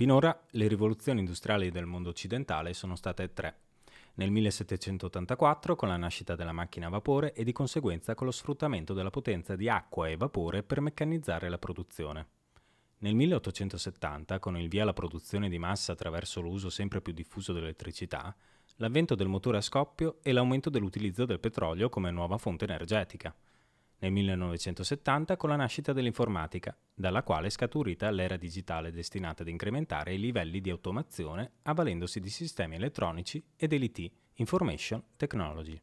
Finora le rivoluzioni industriali del mondo occidentale sono state tre. Nel 1784 con la nascita della macchina a vapore e di conseguenza con lo sfruttamento della potenza di acqua e vapore per meccanizzare la produzione. Nel 1870, con il via alla produzione di massa attraverso l'uso sempre più diffuso dell'elettricità, l'avvento del motore a scoppio e l'aumento dell'utilizzo del petrolio come nuova fonte energetica – nel 1970 con la nascita dell'informatica, dalla quale è scaturita l'era digitale destinata ad incrementare i livelli di automazione avvalendosi di sistemi elettronici ed dell'IT, Information Technology.